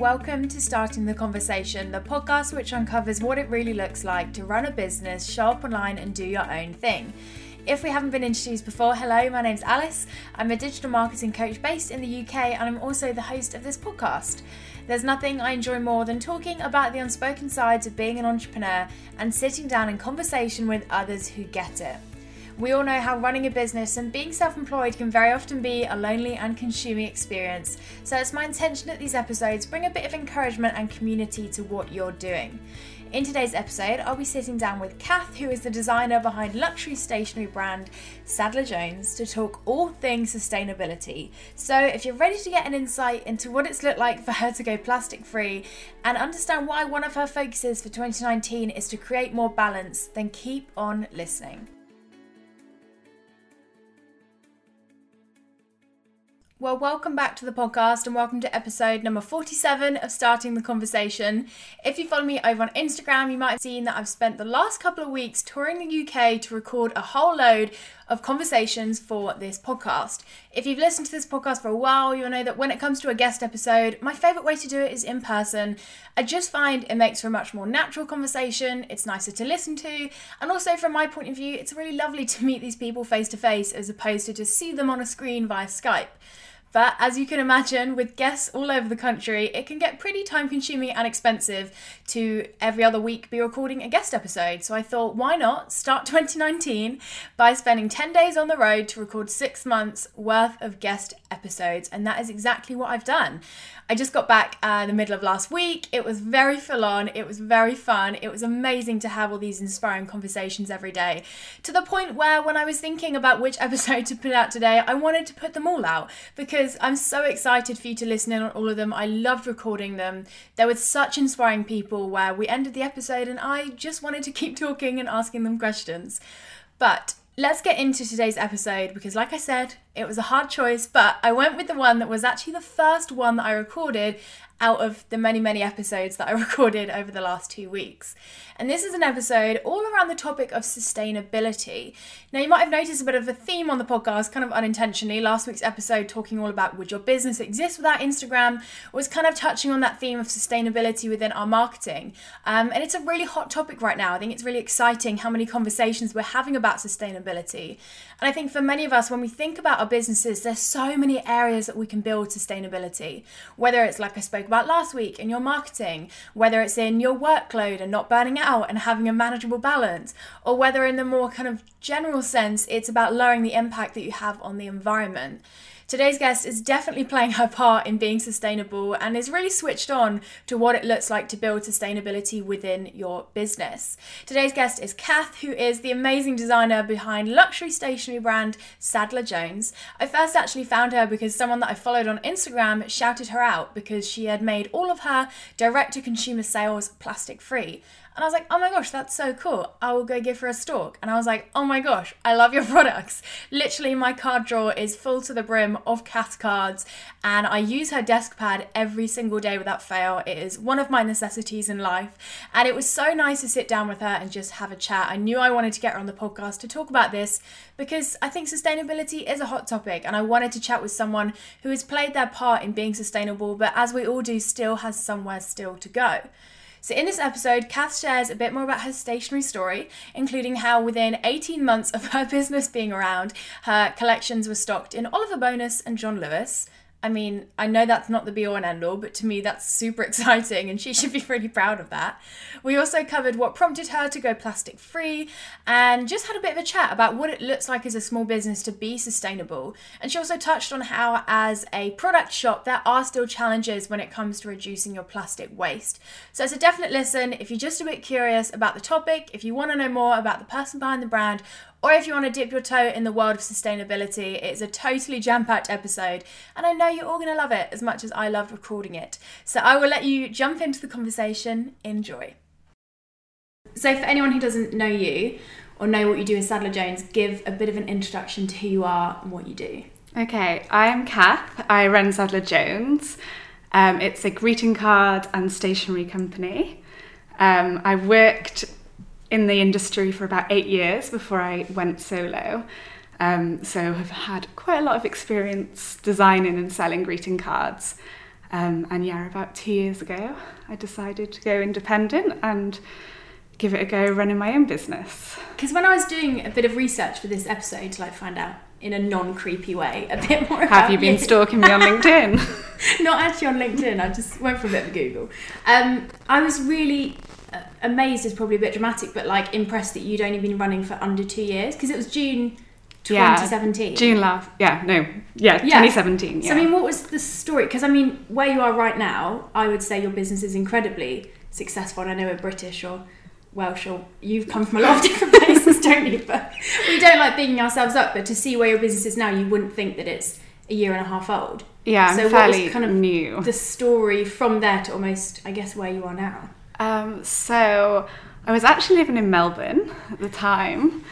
Welcome to Starting the Conversation, the podcast which uncovers what it really looks like to run a business, show up online, and do your own thing. If we haven't been introduced before, hello, my name's Alice. I'm a digital marketing coach based in the UK, and I'm also the host of this podcast. There's nothing I enjoy more than talking about the unspoken sides of being an entrepreneur and sitting down in conversation with others who get it. We all know how running a business and being self employed can very often be a lonely and consuming experience, so it's my intention that these episodes bring a bit of encouragement and community to what you're doing. In today's episode, I'll be sitting down with Kath, who is the designer behind luxury stationery brand Sadler Jones, to talk all things sustainability. So, if you're ready to get an insight into what it's looked like for her to go plastic free and understand why one of her focuses for 2019 is to create more balance, then keep on listening. Well, welcome back to the podcast and welcome to episode number 47 of Starting the Conversation. If you follow me over on Instagram, you might have seen that I've spent the last couple of weeks touring the UK to record a whole load of conversations for this podcast. If you've listened to this podcast for a while, you'll know that when it comes to a guest episode, my favourite way to do it is in person. I just find it makes for a much more natural conversation, it's nicer to listen to, and also from my point of view, it's really lovely to meet these people face to face as opposed to just see them on a screen via Skype. But as you can imagine, with guests all over the country, it can get pretty time consuming and expensive to every other week be recording a guest episode. So I thought, why not start 2019 by spending 10 days on the road to record six months worth of guest episodes? And that is exactly what I've done. I just got back uh, the middle of last week. It was very full on. It was very fun. It was amazing to have all these inspiring conversations every day. To the point where, when I was thinking about which episode to put out today, I wanted to put them all out because I'm so excited for you to listen in on all of them. I loved recording them. There were such inspiring people where we ended the episode and I just wanted to keep talking and asking them questions. But let's get into today's episode because, like I said, it was a hard choice, but I went with the one that was actually the first one that I recorded out of the many, many episodes that I recorded over the last two weeks. And this is an episode all around the topic of sustainability. Now, you might have noticed a bit of a theme on the podcast, kind of unintentionally. Last week's episode, talking all about would your business exist without Instagram, was kind of touching on that theme of sustainability within our marketing. Um, and it's a really hot topic right now. I think it's really exciting how many conversations we're having about sustainability. And I think for many of us, when we think about our businesses, there's so many areas that we can build sustainability. Whether it's like I spoke about last week in your marketing, whether it's in your workload and not burning out and having a manageable balance, or whether in the more kind of general sense, it's about lowering the impact that you have on the environment. Today's guest is definitely playing her part in being sustainable and is really switched on to what it looks like to build sustainability within your business. Today's guest is Kath, who is the amazing designer behind luxury stationery brand Sadler Jones. I first actually found her because someone that I followed on Instagram shouted her out because she had made all of her direct to consumer sales plastic free. And I was like, oh my gosh, that's so cool. I will go give her a stalk. And I was like, oh my gosh, I love your products. Literally, my card drawer is full to the brim of Kath cards, and I use her desk pad every single day without fail. It is one of my necessities in life. And it was so nice to sit down with her and just have a chat. I knew I wanted to get her on the podcast to talk about this because I think sustainability is a hot topic, and I wanted to chat with someone who has played their part in being sustainable, but as we all do, still has somewhere still to go. So, in this episode, Kath shares a bit more about her stationery story, including how within 18 months of her business being around, her collections were stocked in Oliver Bonas and John Lewis, I mean, I know that's not the be all and end all, but to me that's super exciting and she should be really proud of that. We also covered what prompted her to go plastic free and just had a bit of a chat about what it looks like as a small business to be sustainable. And she also touched on how, as a product shop, there are still challenges when it comes to reducing your plastic waste. So it's a definite listen if you're just a bit curious about the topic, if you want to know more about the person behind the brand, or if you want to dip your toe in the world of sustainability, it's a totally jam packed episode, and I know you're all going to love it as much as I loved recording it. So I will let you jump into the conversation. Enjoy. So, for anyone who doesn't know you or know what you do in Sadler Jones, give a bit of an introduction to who you are and what you do. Okay, I'm Kath. I run Sadler Jones. Um, it's a greeting card and stationery company. Um, I worked in the industry for about eight years before I went solo. Um, so have had quite a lot of experience designing and selling greeting cards. Um, and yeah, about two years ago, I decided to go independent and give it a go running my own business. Because when I was doing a bit of research for this episode to like find out in a non-creepy way a bit more Have about you been stalking me on LinkedIn? Not actually on LinkedIn. I just went for a bit of Google. Um, I was really Uh, amazed. Is probably a bit dramatic, but like impressed that you'd only been running for under two years because it was June Yeah, 2017. June last, yeah, no, yeah, Yeah. 2017. Yeah. So I mean, what was the story? Because I mean, where you are right now, I would say your business is incredibly successful. And I know we're British or Welsh or you've come from a lot of different places, don't you? But we don't like bigging ourselves up. But to see where your business is now, you wouldn't think that it's a year and a half old. yeah, so what was kind of new. The story from there to almost, I guess, where you are now. Um, so I was actually living in Melbourne at the time,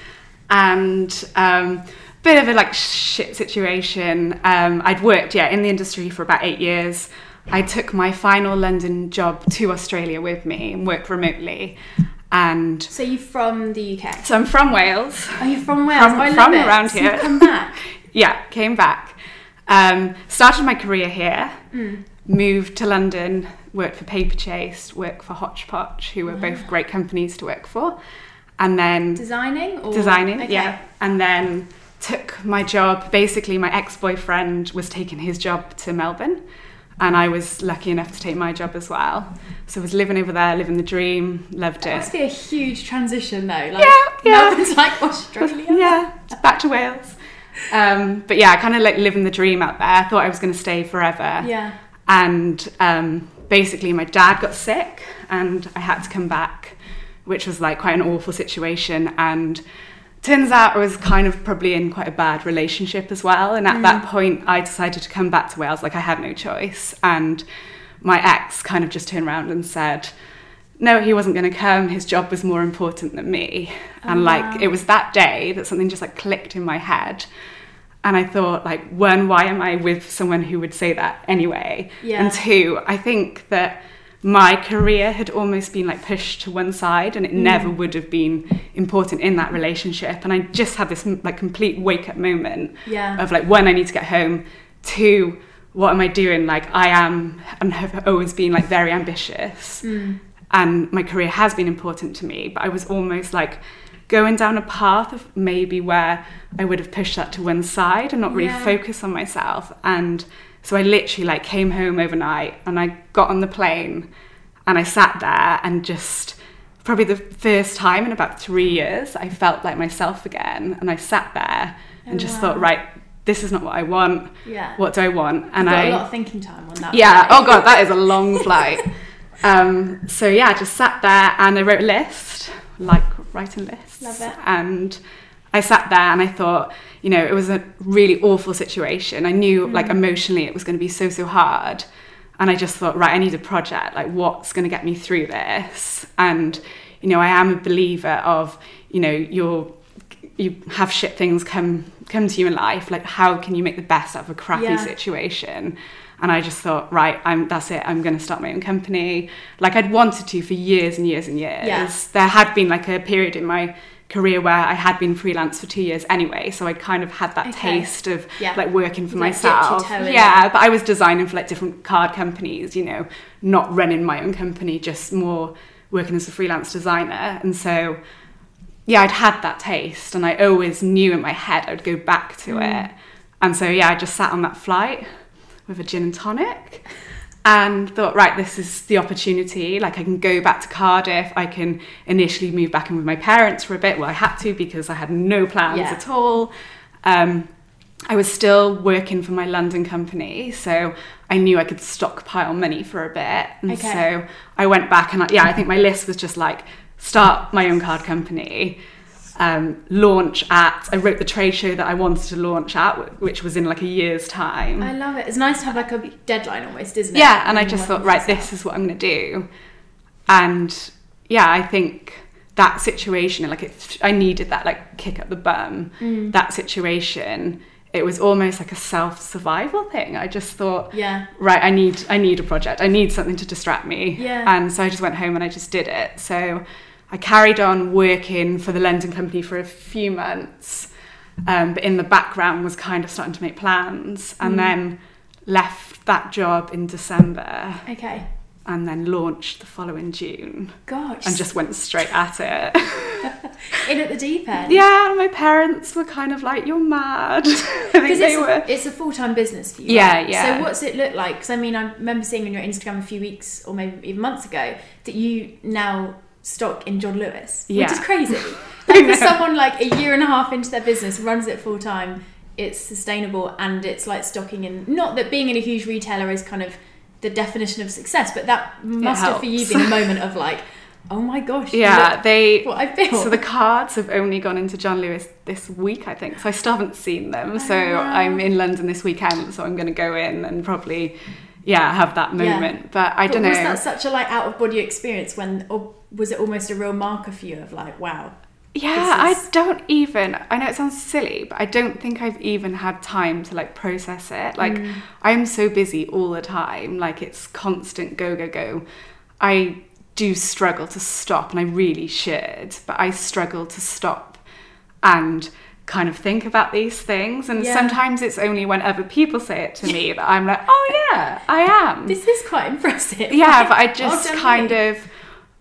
and um, bit of a like shit situation. Um, I'd worked yeah in the industry for about eight years. I took my final London job to Australia with me and worked remotely. And So you're from the UK? so I'm from Wales. Are you from Wales? From- I love from around So here. Come back. Yeah, came back. Um, started my career here. Mm. Moved to London, worked for Paperchase, worked for Hodgepodge, who were both great companies to work for. And then Designing or designing, Okay. yeah. And then took my job. Basically, my ex boyfriend was taking his job to Melbourne, and I was lucky enough to take my job as well. So I was living over there, living the dream, loved That it. must be a huge transition though. Like Yeah, yeah. Melbourne's like Australia. Yeah, back to Wales. Um, but yeah, I kind of like living the dream out there. I thought I was going to stay forever. Yeah. And um, basically, my dad got sick, and I had to come back, which was like quite an awful situation. And turns out I was kind of probably in quite a bad relationship as well. And at that point, I decided to come back to Wales. Like I had no choice. And my ex kind of just turned around and said, no, he wasn't going to come. His job was more important than me. and Oh, like, wow. it was that day that something just like clicked in my head. And I thought, like, one, why am I with someone who would say that anyway? Yeah. And two, I think that my career had almost been like pushed to one side and it Mm. never would have been important in that relationship. And I just had this like complete wake up moment Yeah. of like, one, I need to get home. Two, what am I doing? Like, I am and have always been like very ambitious Mm. and my career has been important to me but i was almost like going down a path of maybe where i would have pushed that to one side and not really Yeah. focus on myself and so i literally like came home overnight and i got on the plane and i sat there and just probably the first time in about three years i felt like myself again and i sat there and Oh, just wow. thought right this is not what i want Yeah. what do i want and got i a lot of thinking time on that. yeah. one. Oh god, that is a long flight. Um, so yeah, I just sat there and I wrote a list, like writing lists. Love it. And I sat there and I thought, you know, it was a really awful situation. I knew like Mm. emotionally it was going to be so so hard. And I just thought, right, I need a project. Like, what's going to get me through this? And you know, I am a believer of, you know, you're you have shit things come come to you in life. Like, how can you make the best out of a crappy Yeah. situation? And I just thought, right, I'm that's it. I'm going to start my own company. Like I'd wanted to for years and years and years. Yeah. There had been like a period in my career where I had been freelance for two years anyway, so I kind of had that Okay. taste of Yeah. like working for Like, myself. Yeah, but I was designing for like different card companies, you know, not running my own company, just more working as a freelance designer. And so yeah, I'd had that taste and I always knew in my head I'd go back to Mm. it. And so yeah, I just sat on that flight with a gin and tonic and thought, right, this is the opportunity. Like I can go back to Cardiff. I can initially move back in with my parents for a bit. Well, I had to because I had no plans Yeah. at all. Um, I was still working for my London company, so I knew I could stockpile money for a bit. And Okay. so I went back and I, yeah, I think my list was just like start my own card company, um, launch at. I wrote the trade show that I wanted to launch at, which was in like a year's time. I love it. It's nice to have like a deadline almost, isn't it? Yeah, and I just thought, right, this is what I'm going to do. And yeah, I think that situation, like it, I needed that like kick up the bum. Mm. That situation, it was almost like a self survival thing. I just thought, Yeah. right, I need, I need a project. I need something to distract me. Yeah. And so I just went home and I just did it. So I carried on working for the London company for a few months. Um, but in the background was kind of starting to make plans. And Mm. then left that job in December Okay. and then launched the following June Gosh. and just went straight at it. in at the deep end. yeah, my parents were kind of like, "You're mad." I think Because they were. a, it's a full time business for you. Yeah, right? yeah. So what's it look like? Because I mean, I remember seeing on your Instagram a few weeks or maybe even months ago that you now stock in John Lewis, which is crazy. Like for someone like a year and a half into their business, runs it full time, it's sustainable and it's like stocking in. Not that being in a huge retailer is kind of the definition of success, but that must have for you been a moment of like, oh my gosh, Yeah, they. what I built. So the cards have only gone into John Lewis this week, I think. So I still haven't seen them. So Oh, wow. I'm in London this weekend, so I'm going to go in and probably, yeah, have that Yeah. moment. But I But don't know. was that such a like out of body experience when, or was it almost a real marker for you of like, wow, Yeah, is- I don't even. I know it sounds silly, but I don't think I've even had time to like process it. Like Mm. I'm so busy all the time. Like it's constant go go go. I do struggle to stop, and I really should, but I struggle to stop and kind of think about these things. And Yeah. sometimes it's only when other people say it to me that I'm like, oh yeah, I am this is quite impressive. yeah but i just kind of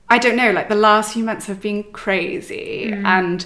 i don't know like the last few months have been crazy Mm. and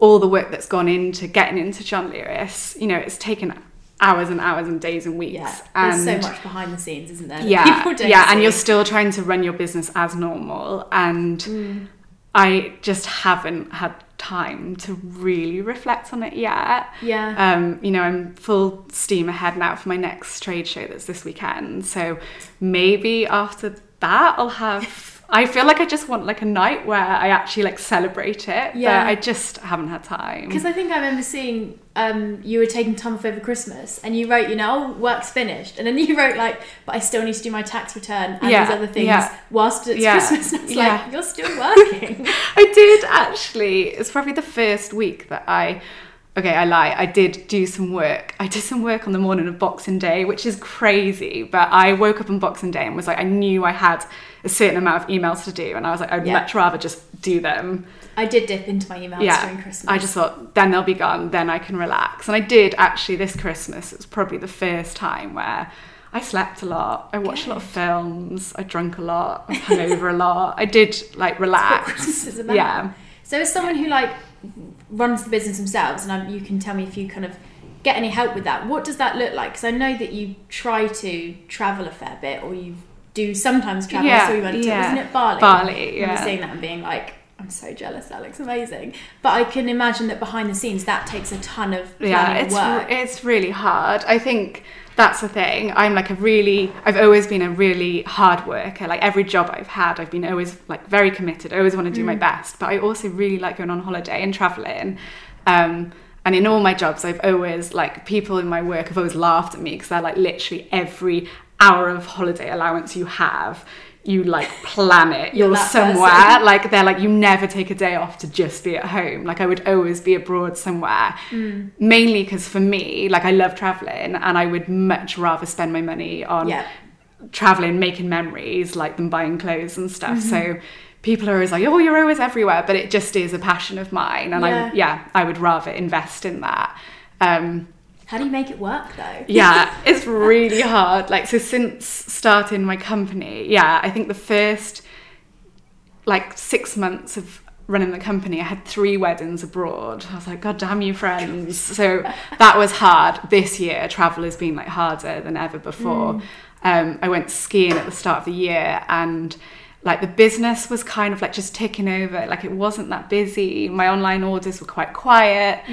all the work that's gone into getting into john lewis you know it's taken hours and hours and days and weeks Yeah, and there's so much behind the scenes, isn't there? yeah yeah and you're still trying to run your business as normal and Mm. i just haven't had time to really reflect on it yet yeah, um, you know, I'm full steam ahead now for my next trade show that's this weekend. So maybe after that, I'll have. I feel like I just want like a night where I actually like celebrate it. Yeah. But I just haven't had time. because I think I remember seeing um, you were taking time off over Christmas, and you wrote, you know, oh, work's finished, and then you wrote like, but I still need to do my tax return and Yeah, these other things yeah. whilst it's Yeah, Christmas. And I was yeah. like, you're still working. I did actually. It's probably the first week that I. Okay, I lie. I did do some work. I did some work on the morning of Boxing Day, which is crazy. But I woke up on Boxing Day and was like, I knew I had a certain amount of emails to do, and I was like, I'd Yeah. much rather just do them. I did dip into my emails yeah, during Christmas. I just thought then they'll be gone, then I can relax. And I did actually this Christmas. It was probably the first time where I slept a lot. I watched a lot of films. I drank a lot. I hung over a lot. I did like relax. Christmas is about. Yeah. So as someone who like runs the business themselves, and I, you can tell me if you kind of get any help with that. What does that look like? Because I know that you try to travel a fair bit, or you do sometimes travel. Yeah, so we went to yeah. wasn't it Bali? Bali, I yeah. seeing that and being like. I'm so jealous. That looks amazing. But I can imagine that behind the scenes, that takes a ton of yeah it's work. it's really hard i think that's the thing i'm like a really i've always been a really hard worker like every job i've had i've been always like very committed i always want to do my Mm. best but i also really like going on holiday and traveling um and in all my jobs i've always like people in my work have always laughed at me because they're like literally every hour of holiday allowance you have you like plan it You're you're, somewhere person. like they're like you never take a day off to just be at home like i would always be abroad somewhere Mm. mainly because for me like i love traveling and i would much rather spend my money on yeah. traveling making memories like than buying clothes and stuff Mm-hmm. so people are always like oh you're always everywhere but it just is a passion of mine and Yeah. i yeah i would rather invest in that um How do you make it work though? yeah it's really hard. Like so since starting my company yeah i think the first like six months of running the company i had three weddings abroad. I was like god damn you friends. So that was hard. This year travel has been like harder than ever before. Um, i went skiing at the start of the year and like the business was kind of like just ticking over. Like it wasn't that busy. My online orders were quite quiet.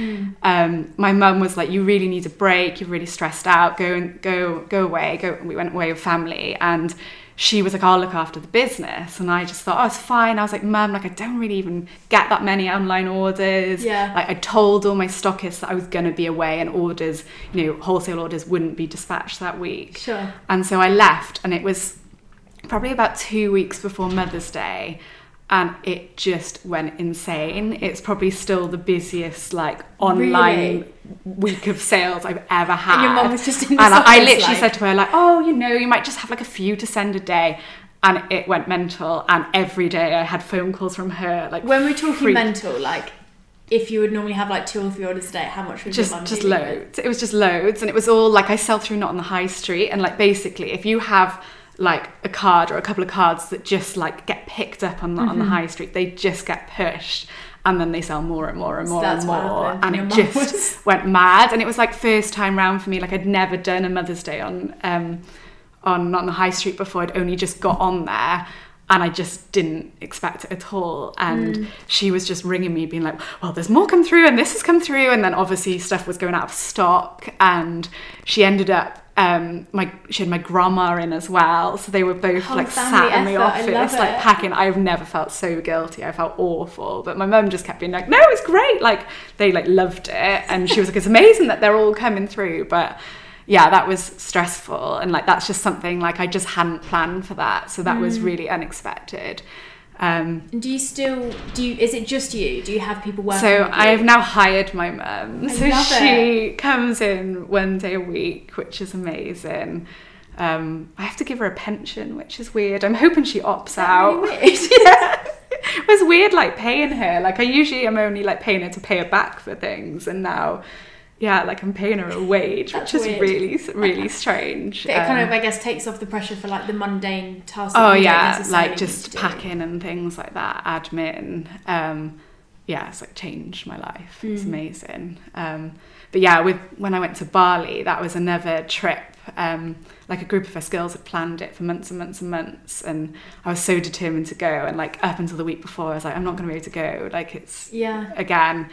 Um, my mum was like you really need a break. You're really stressed out. Go and go go away. Go we went away with family. And she was like i'll look after the business. And i just thought oh it's fine. I was like mum like i don't really even get that many online orders. Yeah. like i told all my stockists that i was going to be away and orders you know wholesale orders wouldn't be dispatched that week. Sure. and so I left, and it was probably about two weeks before Mother's Day, and it just went insane. It's probably still the busiest like online Really? week of sales I've ever had. And your mum was just in the and I, I literally like- said to her like, "Oh, you know, you might just have like a few to send a day." And it went mental, and every day I had phone calls from her. Like When we're talking mental, like if you would normally have like two or three orders a day, how much would just your mum just dealing with? loads. It was just loads, and it was all like I sell through not on the high street, and like basically, if you have like a card or a couple of cards that just like get picked up on the Mm-hmm. the high street, they just get pushed. And then they sell more and more and more that's and more, and it just was- went mad. And it was like first time round for me. Like I'd never done a Mother's Day on um, on on the high street before. I'd only just got on there, and I just didn't expect it at all. And Mm. she was just ringing me, being like, "Well, there's more come through, and this has come through." And then obviously stuff was going out of stock, and she ended up. Um, my she had my grandma in as well, so they were both Whole like sat in the effort, office, like it. packing. I've never felt so guilty. I felt awful, but my mum just kept being like, "No, it's great." Like they like loved it, and she was like, "It's amazing that they're all coming through." But yeah, that was stressful, and like that's just something like I just hadn't planned for that, so that Mm. was really unexpected. Um, And do you still do? You, is it just you? Do you have people working? so? I have now hired my mum. So she comes in one day a week, which is amazing. Um, I have to give her a pension, which is weird. I'm hoping she opts out. really weird? yeah. It was weird like paying her. Like I usually am only like paying her to pay her back for things and now yeah, like I'm paying her a wage, That's which is weird. really really strange. But it kind Um, of, I guess, takes off the pressure for like the mundane tasks. Oh yeah, like just do. packing and things like that, admin. Um, yeah, it's like changed my life. It's Mm. amazing. Um, but yeah, with when I went to Bali, that was another trip. Um, like a group of us girls had planned it for months and months and months, and I was so determined to go. And like up until the week before, I was like, I'm not going to be able to go. Like it's Yeah. again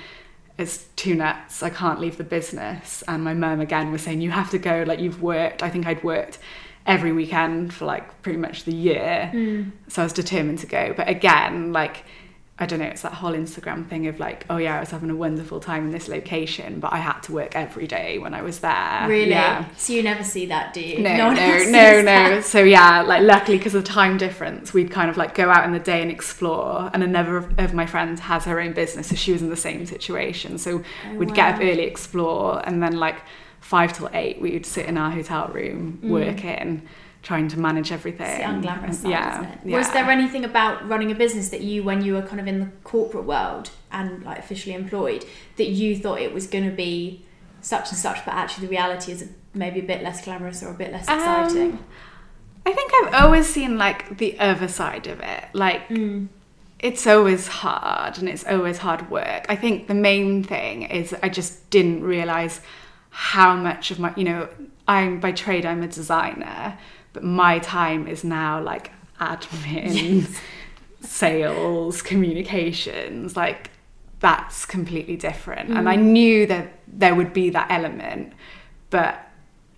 it's too nuts. I can't leave the business. And my mum again was saying you have to go like you've worked. I think i'd worked every weekend for like pretty much the year. Mm. so i was determined to go. But again like i don't know it's that whole instagram thing of like oh yeah i was having a wonderful time in this location but i had to work every day when i was there Really? yeah So you never see that, do you? no, one no, no, no. So yeah, like luckily because of the time difference, we'd kind of like go out in the day and explore. And another of, my friends has her own business, so she was in the same situation. So Oh, we'd get up early, explore, and then like five till eight, we would sit in our hotel room Mm. working, trying to manage everything. It's the unglamorous side, yeah, isn't it? yeah. Was there anything about running a business that you, when you were kind of in the corporate world and like officially employed, that you thought it was going to be such and such, but actually the reality is maybe a bit less glamorous or a bit less Um, exciting? I think I've always seen like the other side of it, like. Mm. it's always hard and it's always hard work. I think the main thing is I just didn't realize how much of my, you know, I'm by trade, I'm a designer, but my time is now like admin, sales, communications, like that's completely different. And I knew that there would be that element, but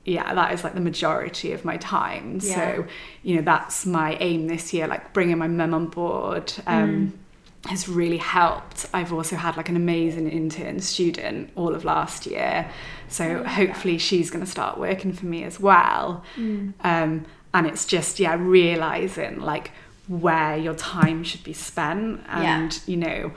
yeah, that is like the majority of my time. Yeah. So, you know, that's my aim this year, like bringing my mum on board. Um, Has really helped. I've also had like an amazing intern student all of last year, so hopefully she's going to start working for me as well. Mm. Um, and it's just yeah, realizing like where your time should be spent, Yeah. and you know,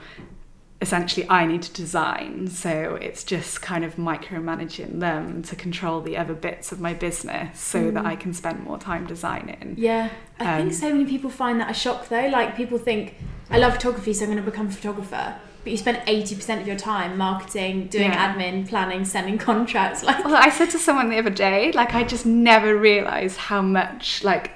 essentially I need to design, so it's just kind of micromanaging them to control the other bits of my business so that Mm. I can spend more time designing. Yeah, I Um, think so many people find that a shock though. Like people think, I love photography, so I'm going to become a photographer. But you spend 80% of your time marketing, doing Yeah. admin, planning, sending contracts. Like, Well, I said to someone the other day, like I just never realized how much like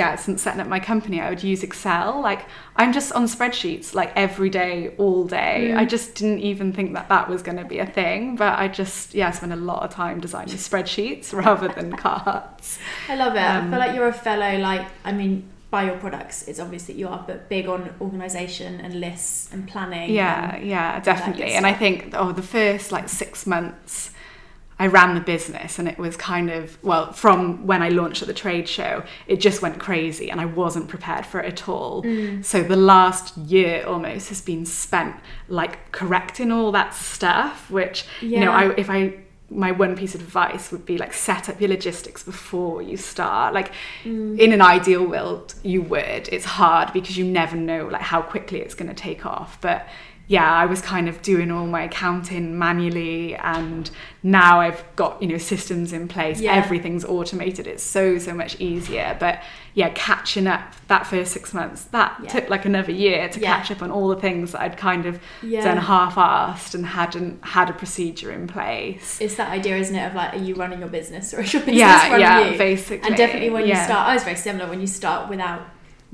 yeah, since setting up my company, I would use Excel. Like I'm just on spreadsheets like every day, all day. Mm. I just didn't even think that that was going to be a thing, but I just yeah, spend a lot of time designing spreadsheets rather than cards. I love it. I Um, feel like you're a fellow, like, I mean, by your products, it's obvious that you are, but big on organisation and lists and planning. Yeah, and- yeah, definitely. And I think oh, the first like six months, I ran the business, and it was kind of well from when I launched at the trade show, it just went crazy, and I wasn't prepared for it at all. Mm. So the last year almost has been spent like correcting all that stuff, which you know, I if I my one piece of advice would be like set up your logistics before you start like Mm. in an ideal world you would it's hard because you never know like how quickly it's going to take off but yeah, I was kind of doing all my accounting manually, and now I've got you know systems in place. Yeah. Everything's automated. It's so so much easier. But yeah, catching up that first six months that Yeah. took like another year to Yeah. catch up on all the things that I'd kind of done half-assed and hadn't had a procedure in place. It's that idea, isn't it, of like, are you running your business or is your business Yeah, running yeah, you? basically. And definitely when you start, oh, I was very similar when you start without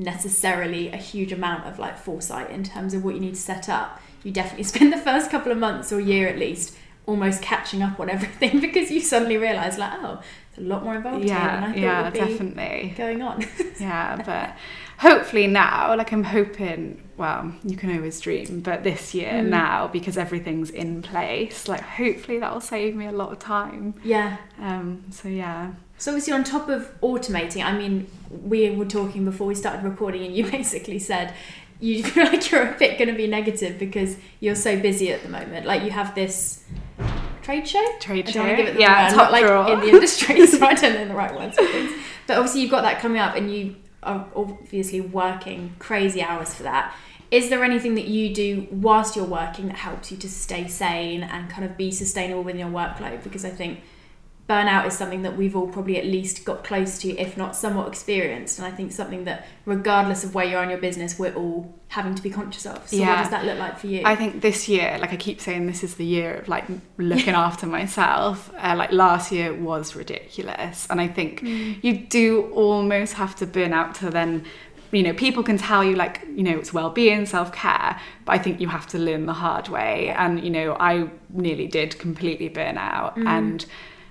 necessarily a huge amount of like foresight in terms of what you need to set up. You definitely spend the first couple of months or year at least almost catching up on everything because you suddenly realise like, oh, it's a lot more involved here than I Yeah, thought yeah, definitely. going on. yeah but hopefully now like i'm hoping well you can always dream but this year Mm. now because everything's in place like hopefully that will save me a lot of time yeah. um so yeah So obviously, on top of automating, I mean, we were talking before we started recording, and you basically said you feel like you're a bit going to be negative because you're so busy at the moment. Like you have this trade show. trade I show don't want to give it yeah top like drawer. in the industry, so I don't know the right words. But obviously, you've got that coming up, and you are obviously working crazy hours for that. Is there anything that you do whilst you're working that helps you to stay sane and kind of be sustainable within your workload? Because I think burnout is something that we've all probably at least got close to, if not somewhat experienced. And I think something that, regardless of where you are in your business, we're all having to be conscious of. So, what does that look like for you? I think this year, like I keep saying, this is the year of like looking after myself. Uh, like last year was ridiculous, and I think you do almost have to burn out to then. You know, people can tell you like you know it's well-being, self-care, but I think you have to learn the hard way. And you know, I nearly did completely burn out, and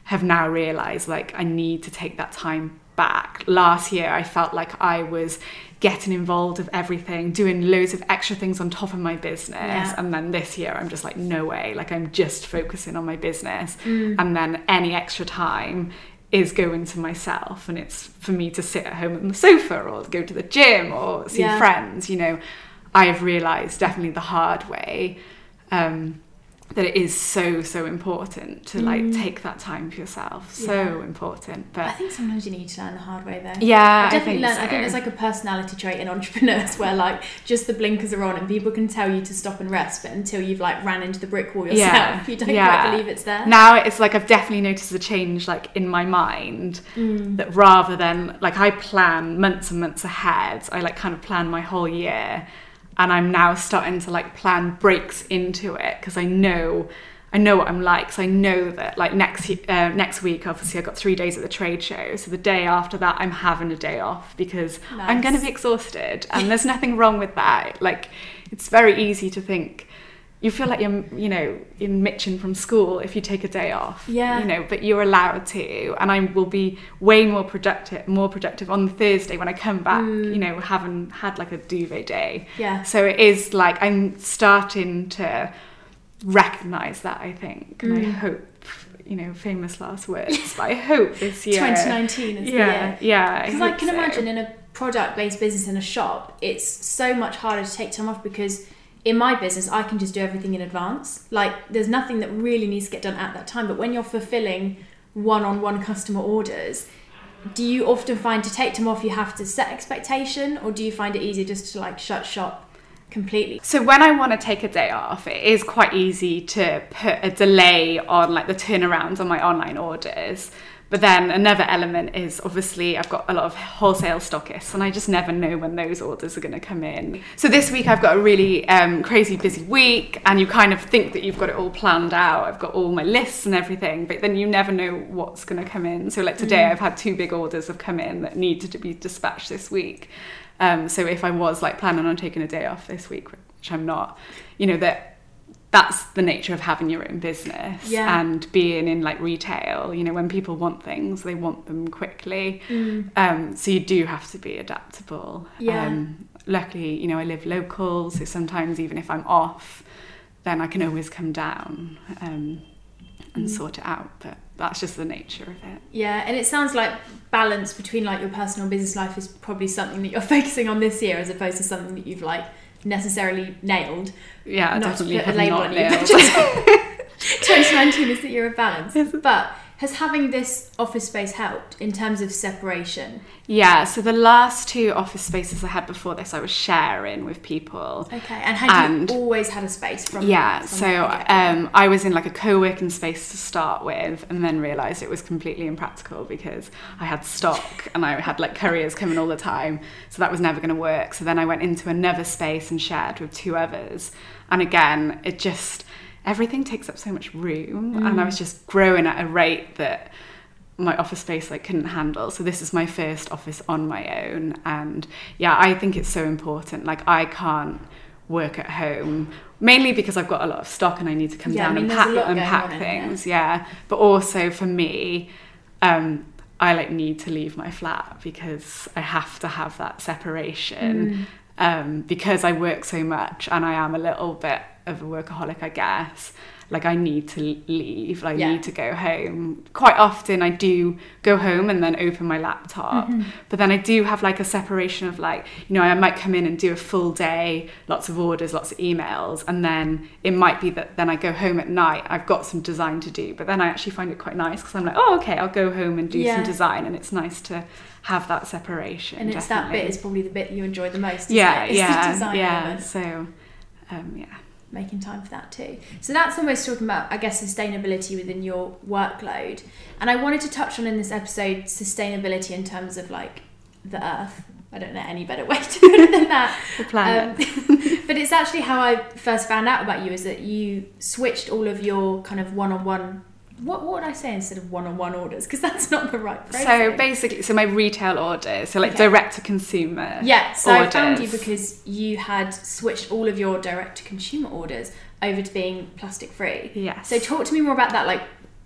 have now realised like I need to take that time back. Last year, I felt like I was getting involved of everything, doing loads of extra things on top of my business. Yeah. And then this year, I'm just like, no way. Like, I'm just focusing on my business. Mm. And then any extra time is going to myself. And it's for me to sit at home on the sofa or go to the gym or see Yeah. friends. You know, I have realised definitely the hard way. Um, that it is so so important to like take that time for yourself so Mm. Yeah. important I think sometimes you need to learn the hard way though. yeah I definitely think learned. I think there's like a personality trait in entrepreneurs where like just the blinkers are on and people can tell you to stop and rest, but until you've like ran into the brick wall yourself, Yeah, you don't yeah. quite believe it's there. now it's like I've definitely noticed a change like in my mind Mm. that rather than like I plan months and months ahead I like kind of plan my whole year and I'm now starting to like plan breaks into it because I know I know what I'm like. So I know that like next uh, next week obviously I got 3 days at the trade show. So the day after that I'm having a day off because I'm going to be exhausted and there's nothing wrong with that. Like it's very easy to think you feel like you're you know in mitching from school if you take a day off Yeah. you know but you're allowed to and i will be way more productive more productive on thursday when i come back Mm. you know having had like a duvet day Yeah. so it is like i'm starting to recognize that i think and i Mm. hope you know famous last words but i hope this year 2019 is the yeah year. yeah Because I hope can so. imagine in a product-based business in a shop, it's so much harder to take time off because in my business I can just do everything in advance. Like there's nothing that really needs to get done at that time. But when you're fulfilling one-on-one customer orders, do you often find to take time off you have to set expectation, or do you find it easier just to like shut shop completely? So when I want to take a day off, it is quite easy to put a delay on like the turnarounds on my online orders. But then another element is obviously I've got a lot of wholesale stockists and I just never know when those orders are going to come in. So this week I've got a really um, crazy busy week and you kind of think that you've got it all planned out. I've got all my lists and everything, but then you never know what's going to come in. So like today I've had two big orders have come in that needed to be dispatched this week. Um, so if I was like planning on taking a day off this week, which I'm not, you know, that that's the nature of having your own business Yeah. and being in like retail. You know, when people want things, they want them quickly. Mm. Um, so you do have to be adaptable. Yeah. Um, luckily, you know, I live local, so sometimes even if I'm off, then I can always come down um, and Mm. sort it out. But that's just the nature of it. Yeah, and it sounds like balance between like your personal business life is probably something that you're focusing on this year as opposed to something that you've like necessarily nailed. Yeah, Not to definitely put a label not on you, but nailed. 2019 is the year of balance. Yes. But Has having this office space helped in terms of separation? Yeah, so the last two office spaces I had before this, I was sharing with people. Okay, and had And- you always had a space from? Yeah, from so um, I was in like a co-working space to start with, and then realised it was completely impractical because I had stock and I had like couriers coming all the time, so that was never going to work. So then I went into another space and shared with two others, and again, it just everything takes up so much room, and I was just growing at a rate that my office space like couldn't handle. So this is my first office on my own and yeah i think it's so important. Like i can't work at home mainly because i've got a lot of stock and i need to come Yeah, I down mean, and pack lot and going pack things yeah. But also for me um i like need to leave my flat because i have to have that separation um because i work so much and i am a little bit of a workaholic i guess like I need to leave, I Yeah. need to go home. Quite often I do go home and then open my laptop. Mm-hmm. But then I do have like a separation of like, you know, I might come in and do a full day, lots of orders, lots of emails, and then it might be that then I go home at night, I've got some design to do, but then I actually find it quite nice because I'm like, oh, okay, I'll go home and do Yeah. some design, and it's nice to have that separation. and it's that bit is probably the bit you enjoy the most. Yeah, it? Yeah, design yeah. element. So, um, yeah. Making time for that too. So that's almost talking about, I guess, sustainability within your workload. And I wanted to touch on in this episode sustainability in terms of like the earth. I don't know any better way to put it than that. The planet. Um, but it's actually how I first found out about you is that you switched all of your kind of one-on-one. What, what would I say instead of one-on-one orders? Because that's not the right phrase. So basically, so my retail orders, so like Okay. direct to consumer. Yeah, so I found you because you had switched all of your direct to consumer orders over to being plastic free. Yes. So talk to me more about that. Like,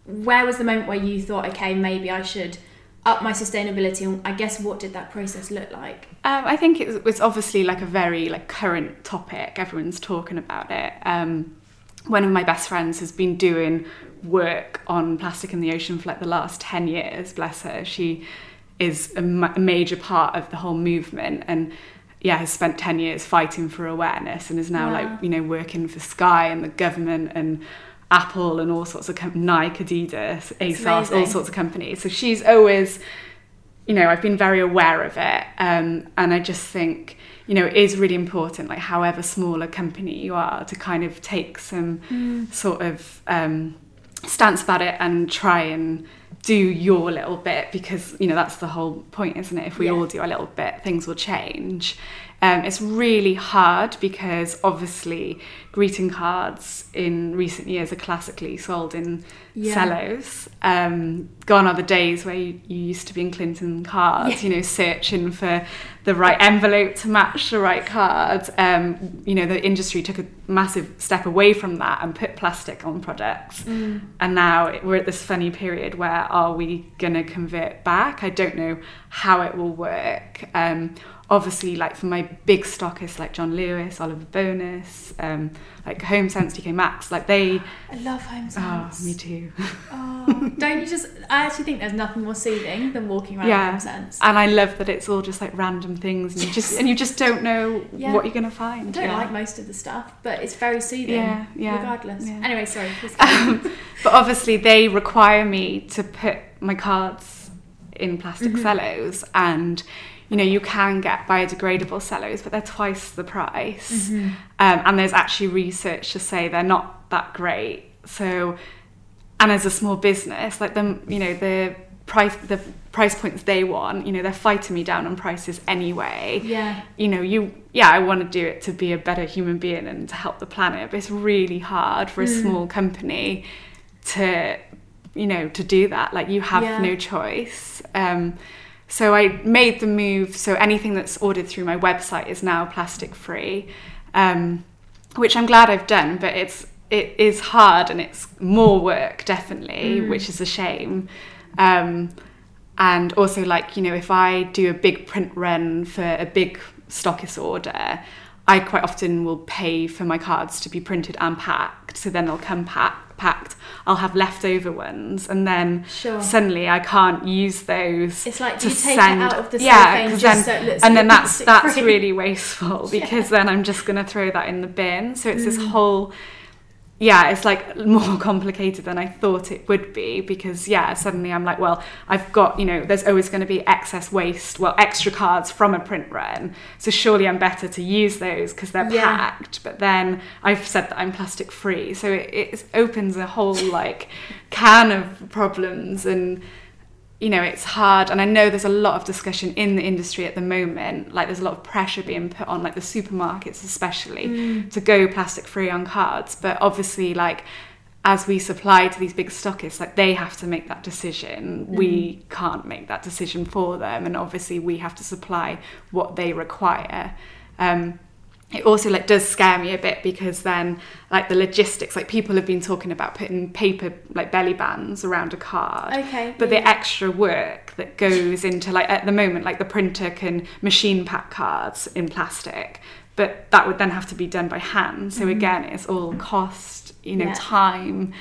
where was the moment where you thought, okay, maybe I should up my sustainability? And I guess what did that process look like? Um, I think it was obviously like a very like current topic. Everyone's talking about it. Um, one of my best friends has been doing work on plastic in the ocean for like the last 10 years, bless her. She is a, ma- a major part of the whole movement and yeah, has spent 10 years fighting for awareness and is now Wow. like, you know, working for Sky and the government and Apple and all sorts of com- Nike, Adidas, ASOS, all sorts of companies. So she's always you know, I've been very aware of it. Um, and I just think, you know, it is really important, like however small a company you are, to kind of take some sort of um, stance about it and try and do your little bit because, you know, that's the whole point, isn't it? If we Yeah. all do a little bit, things will change. Um, it's really hard because obviously greeting cards in recent years are classically sold in Yeah. cellos. Um, gone are the days where you, you used to be in Clinton cards, Yeah. you know, searching for the right envelope to match the right card. Um, you know, the industry took a massive step away from that and put plastic on products. And now we're at this funny period where are we going to convert back? I don't know how it will work. Obviously, like for my big stockists like John Lewis, Oliver Bonas, um, like Home Sense, TK Maxx, like they, I love home Sense. oh, me too. Oh, don't you just? I actually think there's nothing more soothing than walking around Yeah. home sense. And I love that it's all just like random things, and you just and you just don't know Yeah. what you're gonna find. I don't yeah. like most of the stuff, but it's very soothing. Yeah, yeah, Regardless. yeah. Anyway, sorry. please go on. Um, but obviously, they require me to put my cards in plastic Mm-hmm. cellos, and you know you can get biodegradable cellos, but they're twice the price. Mm-hmm. Um, and there's actually research to say they're not that great. So, and as a small business, like the you know the price the price points they want, you know, they're fighting me down on prices anyway yeah. you know, you, yeah, I want to do it to be a better human being and to help the planet, but it's really hard for a Mm. small company to, you know, to do that. Like, you have Yeah. no choice. Um, so I made the move. So anything that's ordered through my website is now plastic free, um, which I'm glad I've done, but it's, it is hard and it's more work, definitely, Mm. which is a shame. Um, and also like you know if i do a big print run for a big stockist order i quite often will pay for my cards to be printed and packed so then they'll come pack, packed i'll have leftover ones and then Sure. suddenly i can't use those It's like to you take send it out of the yeah just then, so it looks and then that's that's free. really wasteful because then i'm just going to throw that in the bin so it's Mm. this whole yeah, it's like more complicated than I thought it would be because yeah, suddenly I'm like, well, I've got, you know, there's always going to be excess waste, well, extra cards from a print run. So surely I'm better to use those because they're Yeah. packed. But then I've said that I'm plastic free. So it, it opens a whole like can of problems and you know, it's hard. And I know there's a lot of discussion in the industry at the moment. Like, there's a lot of pressure being put on, like the supermarkets, especially, to go plastic free on cards. But obviously, like, as we supply to these big stockists, like, they have to make that decision. We can't make that decision for them. And obviously, we have to supply what they require. Um, it also like does scare me a bit because then like the logistics like people have been talking about putting paper like belly bands around a card. Okay, but the extra work that goes into like at the moment like the printer can machine pack cards in plastic but that would then have to be done by hand. So again it's all cost you know Mm-hmm. Yeah. time.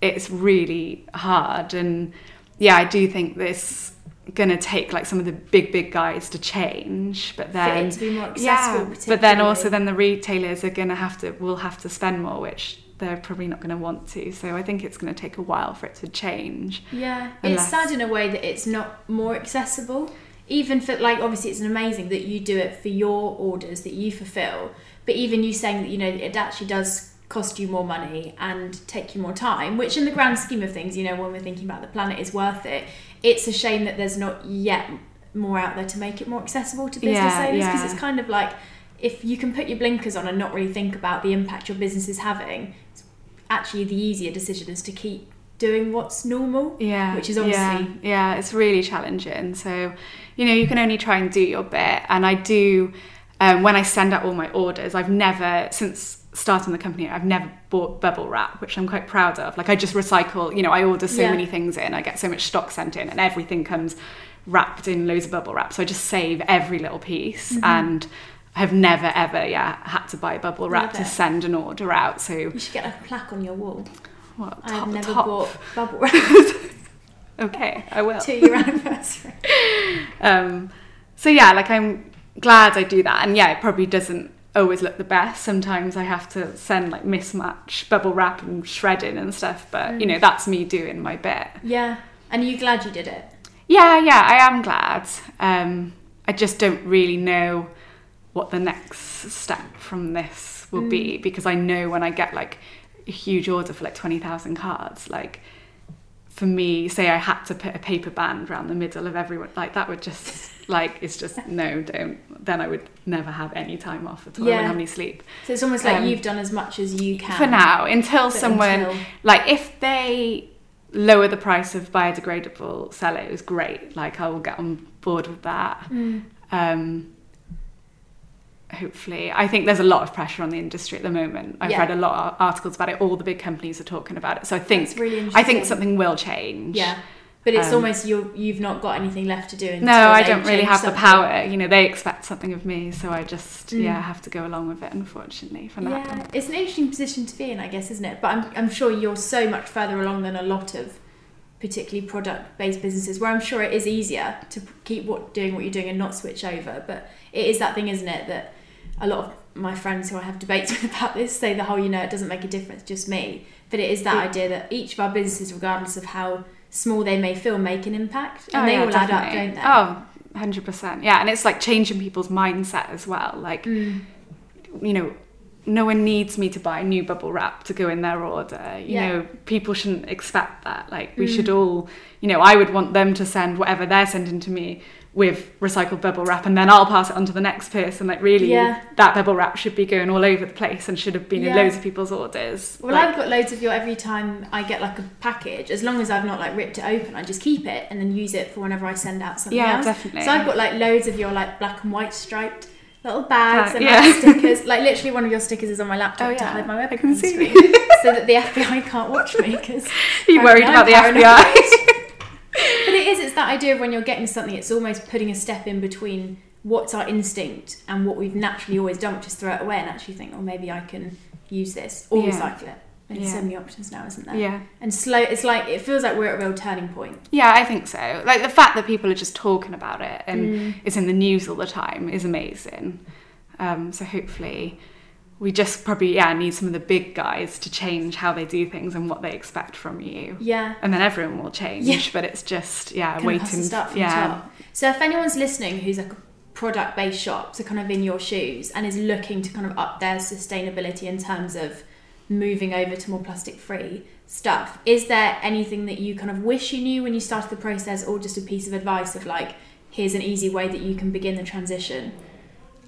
It's really hard. And yeah i do think this gonna take like some of the big big guys to change but then to be more yeah but then also then the retailers are gonna have to will have to spend more which they're probably not going to want to so i think it's going to take a while for it to change Yeah, Unless- it's sad in a way that it's not more accessible. Even for like, obviously, it's amazing that you do it for your orders that you fulfill. But even you saying that you know it actually does cost you more money and take you more time, which in the grand scheme of things, you know, when we're thinking about the planet, is worth it. It's a shame that there's not yet more out there to make it more accessible to business Yeah, owners because yeah. it's kind of like if you can put your blinkers on and not really think about the impact your business is having, it's actually the easier decision is to keep doing what's normal. yeah Which is yeah, obviously- yeah it's really challenging so you know you can only try and do your bit and i do um, when i send out all my orders i've never since starting the company i've never bought bubble wrap which i'm quite proud of like i just recycle you know i order so Yeah. many things in i get so much stock sent in and everything comes wrapped in loads of bubble wrap so i just save every little piece Mm-hmm. and I have never ever yeah had to buy bubble wrap Love to send an order out so You should get a plaque on your wall. what, I have top- never top. bought bubble wrap okay i will to your anniversary. Um, so yeah, like I'm glad I do that, and yeah, it probably doesn't always look the best. Sometimes I have to send like mismatch bubble wrap and shredding and stuff, but you know that's me doing my bit. Yeah. And are you glad you did it? Yeah, yeah, I am glad. Um, I just don't really know what the next step from this will be because I know when I get like a huge order for like twenty thousand cards, like for me, say I had to put a paper band around the middle of everyone, like that would just like it's just no, don't. Then I would never have any time off at all. Yeah. I wouldn't have any sleep So it's almost like Um, you've done as much as you can. for now until someone until- like if they lower the price of biodegradable cellos great like i will get on board with that Mm. um hopefully i think there's a lot of pressure on the industry at the moment i've Yeah. read a lot of articles about it all the big companies are talking about it so i think really i think something will change Yeah. But it's Um, almost you're, you've not got anything left to do no i don't really have the power you know they expect something of me so i just Mm. yeah have to go along with it unfortunately for now Yeah, it's an interesting position to be in, I guess, isn't it? But I'm, I'm sure you're so much further along than a lot of particularly product-based businesses, where I'm sure it is easier to keep what doing what you're doing and not switch over. But it is that thing, isn't it, that a lot of my friends who I have debates with about this say the whole, you know, it doesn't make a difference, just me. But it is that idea that each of our businesses, regardless of how small they may feel, make an impact, and Oh, they yeah, all add up, don't they? Oh, 100%. Yeah, and it's like changing people's mindset as well. Like, Mm. you know, no one needs me to buy new bubble wrap to go in their order. You Yeah. know, people shouldn't expect that. Like, we Mm. should all, you know, I would want them to send whatever they're sending to me with recycled bubble wrap and then I'll pass it on to the next person. Like, really, Yeah. that bubble wrap should be going all over the place and should have been in loads of people's orders. Well, Like, I've got loads of your every time I get like a package, as long as I've not like ripped it open, I just keep it and then use it for whenever I send out something Yeah, else. definitely. So I've got like loads of your like black and white striped little bags Tag- and yeah. like stickers. Like literally one of your stickers is on my laptop Oh, to hide my webcam screen so that the FBI can't watch me because Are you worried about the FBI? But it is, it's that idea of when you're getting something, it's almost putting a step in between what's our instinct and what we've naturally always done, which is throw it away and actually think, oh, maybe I can use this or Yeah. recycle it. There's Yeah. so many options now, isn't there? yeah. And slow, it's like, it feels like we're at a real turning point. Yeah, I think so. Like the fact that people are just talking about it and Mm. it's in the news all the time is amazing. Um, so hopefully we just probably yeah need some of the big guys to change how they do things and what they expect from you. Yeah. And then everyone will change, Yeah. but it's just yeah kind waiting. of to start from yeah. top. So if anyone's listening who's like a product based shop, so kind of in your shoes, and is looking to kind of up their sustainability in terms of moving over to more plastic free stuff, is there anything that you kind of wish you knew when you started the process, or just a piece of advice of like, here's an easy way that you can begin the transition?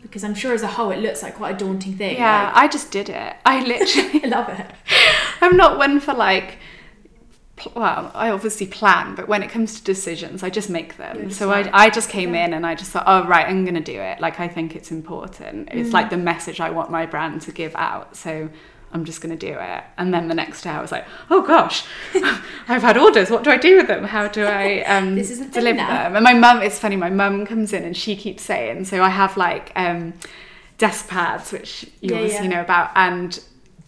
Because I'm sure as a whole it looks like quite a daunting thing. Yeah, I just did it. I literally I love it. I'm not one for like. Well, I obviously plan, but when it comes to decisions, I just make them. Just So like, I, I just came yeah. in and I just thought, oh right, I'm gonna do it. Like I think it's important. It's Mm. like the message I want my brand to give out. So I'm just gonna do it. And then the next day I was like, oh gosh, I've had orders. What do I do with them? How do I um, This is the deliver them? And my mum, it's funny. My mum comes in and she keeps saying. So I have like um, desk pads, which you Yeah, obviously yeah. know about, and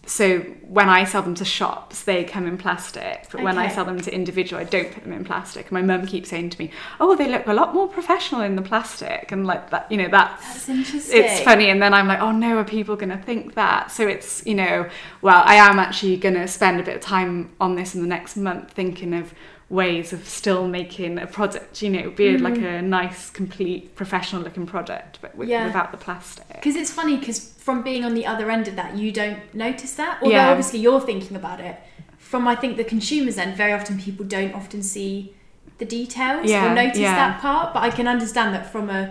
so when I sell them to shops, they come in plastic. But when I sell them to individual, I don't put them in plastic. My mum keeps saying to me, "Oh, they look a lot more professional in the plastic," and like that, you know, that's. That's interesting. It's funny, and then I'm like, oh no, are people going to think that? So it's, you know, well, I am actually going to spend a bit of time on this in the next month, thinking of ways of still making a product, you know, be like Mm. a nice, complete, professional-looking product, but with, Yeah. without the plastic. Because it's funny because from being on the other end of that, you don't notice that. Although Yeah. obviously you're thinking about it. From I think the consumer's end, very often people don't often see the details Yeah, or notice yeah. that part. But I can understand that from a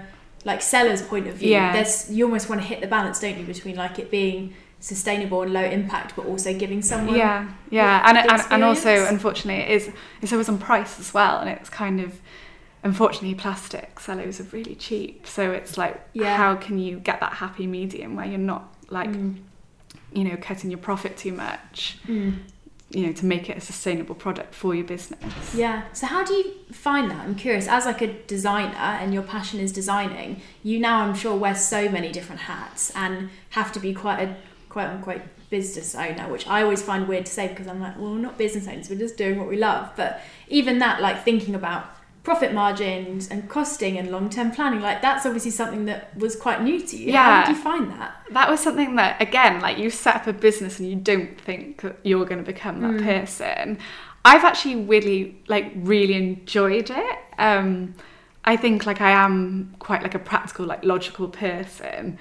like seller's point of view, Yeah. there's you almost want to hit the balance, don't you, between like it being sustainable and low impact, but also giving someone yeah yeah and, and and also unfortunately it is it's always on price as well and it's kind of unfortunately plastic cellos are really cheap so it's like Yeah. how can you get that happy medium where you're not like Mm. you know cutting your profit too much Mm. you know to make it a sustainable product for your business Yeah. So how do you find that? I'm curious. As like a designer, and your passion is designing, you now I'm sure wear so many different hats and have to be quite a quote unquote business owner, which I always find weird to say because I'm like, well, we're not business owners. We're just doing what we love. But even that, like thinking about profit margins and costing and long term planning, like that's obviously something that was quite new to you. yeah How did you find that? that was something that again like you set up a business and you don't think that you're going to become that Mm. person i've actually really like really enjoyed it um i think like i am quite like a practical like logical person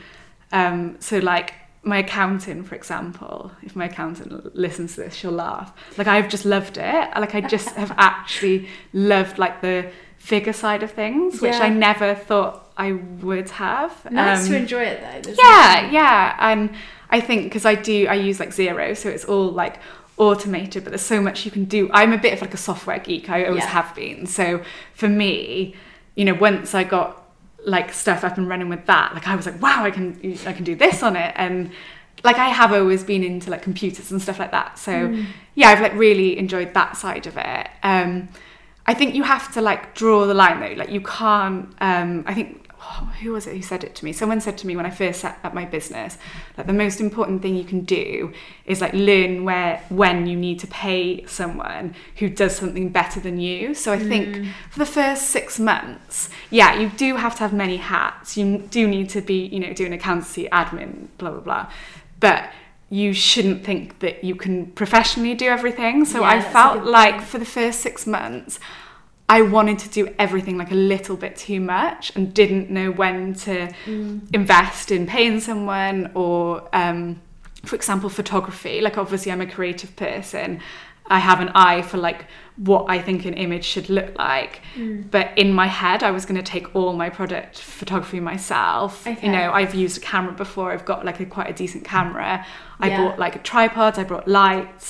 um so like my accountant for example if my accountant listens to this she'll laugh like i've just loved it like i just have actually loved like the figure side of things which Yeah. i never thought i would have Nice to Um, enjoy it though. Yeah nothing- yeah and i think because i do i use like Xero so it's all like automated but there's so much you can do i'm a bit of like a software geek i always Yeah. have been so for me you know once i got like stuff up and running with that. Like i was like wow i can i can do this on it. And like i have always been into like computers and stuff like that. So Mm. yeah i've like really enjoyed that side of it. Um i think you have to like draw the line though. Like you can't um i think oh, who was it who said it to me? Someone said to me when i first set up my business that the most important thing you can do is like learn where when you need to pay someone who does something better than you. So i think Mm. for the first six months yeah you do have to have many hats. You do need to be you know doing accountancy admin blah blah blah. But you shouldn't think that you can professionally do everything. So Yeah, i felt like for the first six months I wanted to do everything like a little bit too much and didn't know when to Mm. invest in paying someone or um, for example photography like obviously I'm a creative person I have an eye for like what I think an image should look like Mm. but in my head I was going to take all my product photography myself Okay. you know I've used a camera before I've got like a quite a decent camera I Yeah. bought like tripods I brought lights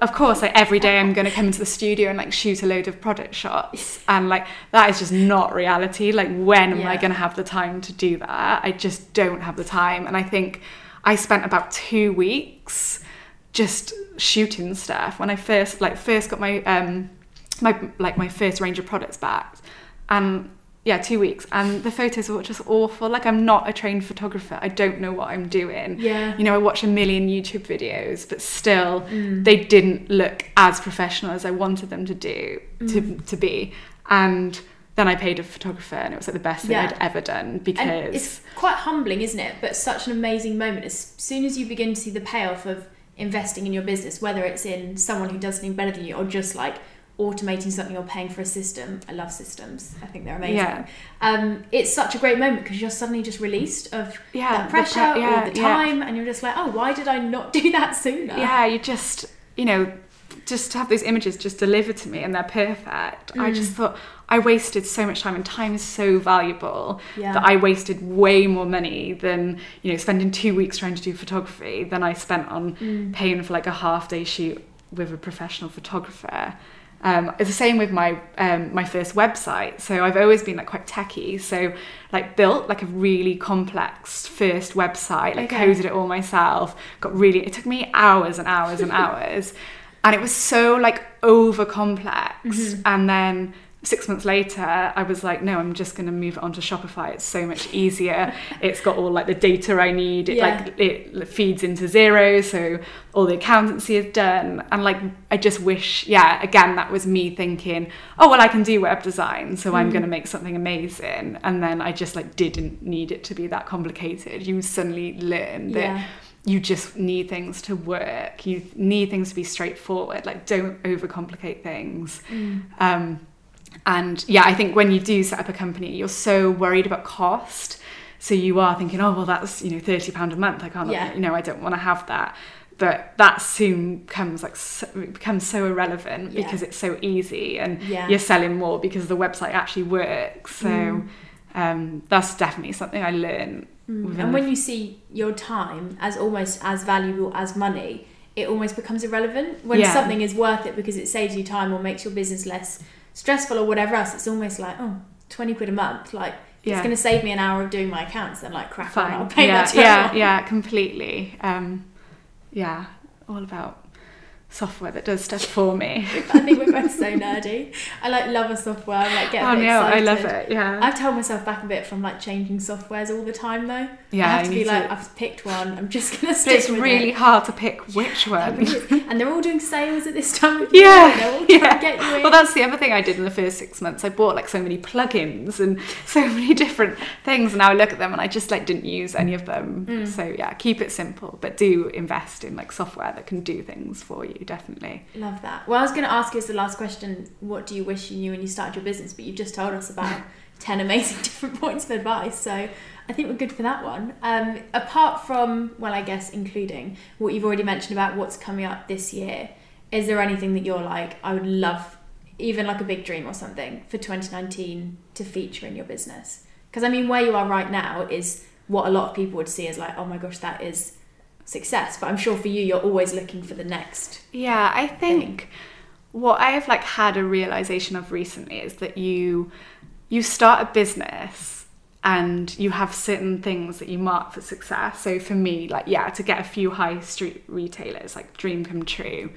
of course like every day I'm going to come into the studio and like shoot a load of product shots. And like that is just not reality. Like when am I going to have the time to do that? I just don't have the time. And I think I spent about 2 weeks just shooting stuff. When I first like first got my um my like my first range of products back. And yeah two weeks and the photos were just awful like I'm not a trained photographer I don't know what I'm doing Yeah. you know I watch a million YouTube videos but still Mm. they didn't look as professional as I wanted them to do to Mm. to be and then I paid a photographer, and it was like the best thing Yeah. I'd ever done And because it's quite humbling, isn't it? But such an amazing moment. As soon as you begin to see the payoff of investing in your business, whether it's in someone who does something better than you or just like automating something or paying for a system. I love systems. I think they're amazing. Yeah. Um, it's such a great moment because you're suddenly just released of Yeah, that the pressure pre- yeah, all the yeah. time, and you're just like, oh, why did I not do that sooner? yeah, you just you know just to have those images just delivered to me and they're perfect. I Mm. just thought I wasted so much time, and time is so valuable. Yeah. that I wasted way more money than you know spending two weeks trying to do photography than I spent on Mm. paying for like a half day shoot with a professional photographer. Um, it's the same with my um, my first website. So I've always been like quite techie. So like built like a really complex first website, like Okay. coded it all myself. Got really it took me hours and hours and hours, and it was so like over complex. Mm-hmm. And then six months later, I was like, no, I'm just going to move it onto Shopify. It's so much easier. it's got all like the data I need. It Yeah. like it feeds into Xero, so all the accountancy is done. And like, I just wish, yeah, again, that was me thinking, oh well, I can do web design, so I'm Mm. going to make something amazing. And then I just like didn't need it to be that complicated. You suddenly learn that Yeah. you just need things to work. You need things to be straightforward. Like, don't overcomplicate things. Mm. Um, and yeah, I think when you do set up a company, you're so worried about cost. So you are thinking, oh well, that's you know thirty pound a month. I can't, Yeah. you know, I don't want to have that. But that soon comes like so, becomes so irrelevant Yeah. because it's so easy, and Yeah. you're selling more because the website actually works. So Mm. um, that's definitely something I learned. Mm. And when you see your time as almost as valuable as money, it almost becomes irrelevant. When something is worth it because it saves you time or makes your business less stressful or whatever else, it's almost like, oh, 20 quid a month. Like, Yeah. it's going to save me an hour of doing my accounts, then like, crack on, I'll Fine. pay yeah, that yeah, yeah, completely. Um, yeah, all about software that does stuff for me. I think we're both so nerdy. I like love a software. I like get oh no, I love it. Yeah, I've told myself back a bit from like changing softwares all the time though. yeah. I have to be like, to- I've picked one. I'm just gonna stick. But it's really it. hard to pick which one. really and they're all doing sales at this time of year. Yeah, they're all trying yeah. to get you in. Well, that's the other thing I did in the first six months. I bought like so many plugins and so many different things. And now I look at them and I just like didn't use any of them. Mm. So yeah, keep it simple, but do invest in like software that can do things for you. Definitely. Love that. Well, I was going to ask you as the last question, what do you wish you knew when you started your business? But you've just told us about 10 amazing different points of advice. So I think we're good for that one. Um, apart from, well, I guess including what you've already mentioned about what's coming up this year, is there anything that you're like, I would love, even like a big dream or something, for 2019 to feature in your business? Because I mean, where you are right now is what a lot of people would see as like, oh my gosh, that is success. But I'm sure for you, you're always looking for the next Yeah, I think what I've like had a realization of recently is that you you start a business and you have certain things that you mark for success. So for me, like yeah, to get a few high street retailers, like dream come true.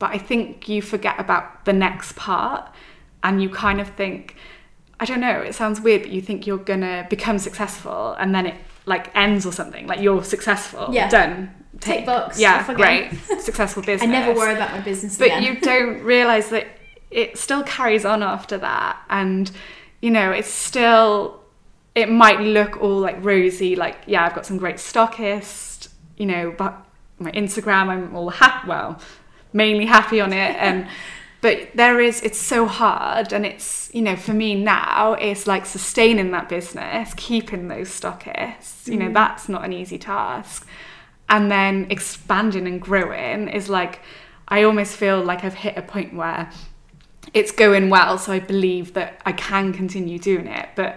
But I think you forget about the next part and you kind of think I don't know, it sounds weird, but you think you're gonna become successful and then it like ends or something. Like you're successful, Yeah. done. Tick box, Yeah, great. Successful business. I never worry about my business But again. you don't realize that it still carries on after that, and you know it's still. It might look all like rosy, like yeah, I've got some great stockists, you know, but my Instagram, I'm all happy. Well, mainly happy on it, and but there is it's so hard, and it's you know for me now it's like sustaining that business, keeping those stockists. You know Mm. that's not an easy task and then expanding and growing is like I almost feel like I've hit a point where it's going well so I believe that I can continue doing it but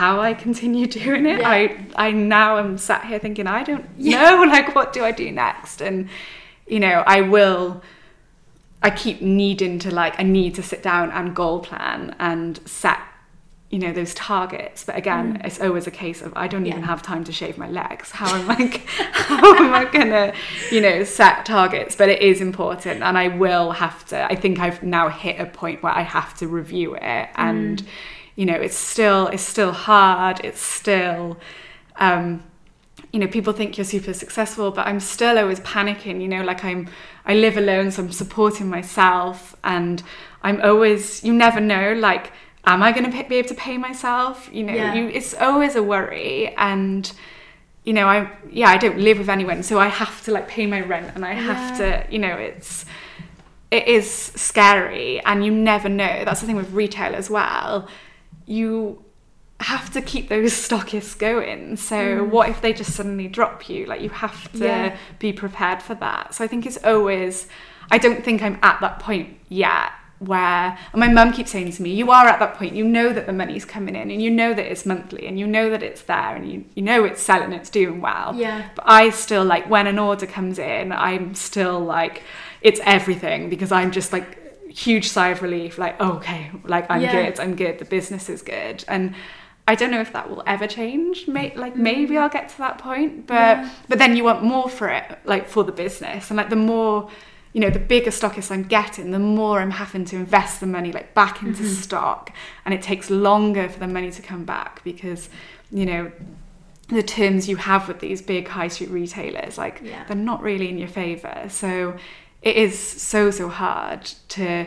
how I continue doing it Yeah. I I now am sat here thinking I don't Yeah. know like what do I do next and you know I will I keep needing to like I need to sit down and goal plan and set you know those targets. But again Mm. it's always a case of I don't even have time to shave my legs. How am I how am I gonna you know set targets? But it is important and I will have to I think I've now hit a point where I have to review it. And Mm. you know it's still it's still hard. It's still um you know people think you're super successful but i'm still always panicking you know like i'm i live alone so i'm supporting myself and i'm always you never know like am I going to be able to pay myself? You know, Yeah. you, it's always a worry. And, you know, I, yeah, I don't live with anyone. So I have to like pay my rent and I have Yeah. to, you know, it's, it is scary and you never know. That's the thing with retail as well. You have to keep those stockists going. So what if they just suddenly drop you? Like you have to Mm. Yeah. be prepared for that. So I think it's always I don't think I'm at that point yet where and my mum keeps saying to me, You are at that point, you know that the money's coming in and you know that it's monthly and you know that it's there and you, you know it's selling, it's doing well. Yeah. But I still like when an order comes in, I'm still like it's everything because I'm just like huge sigh of relief, like, okay, like I'm Yeah. good, I'm good, the business is good. And I don't know if that will ever change. May, like maybe I'll get to that point, but Mm. Yeah. but then you want more for it, like for the business, and like the more, you know, the bigger stockist I'm getting, the more I'm having to invest the money like back into Mm-hmm. stock, and it takes longer for the money to come back because, you know. The terms you have with these big high street retailers, like Yeah. they're not really in your favor. So it is so so hard to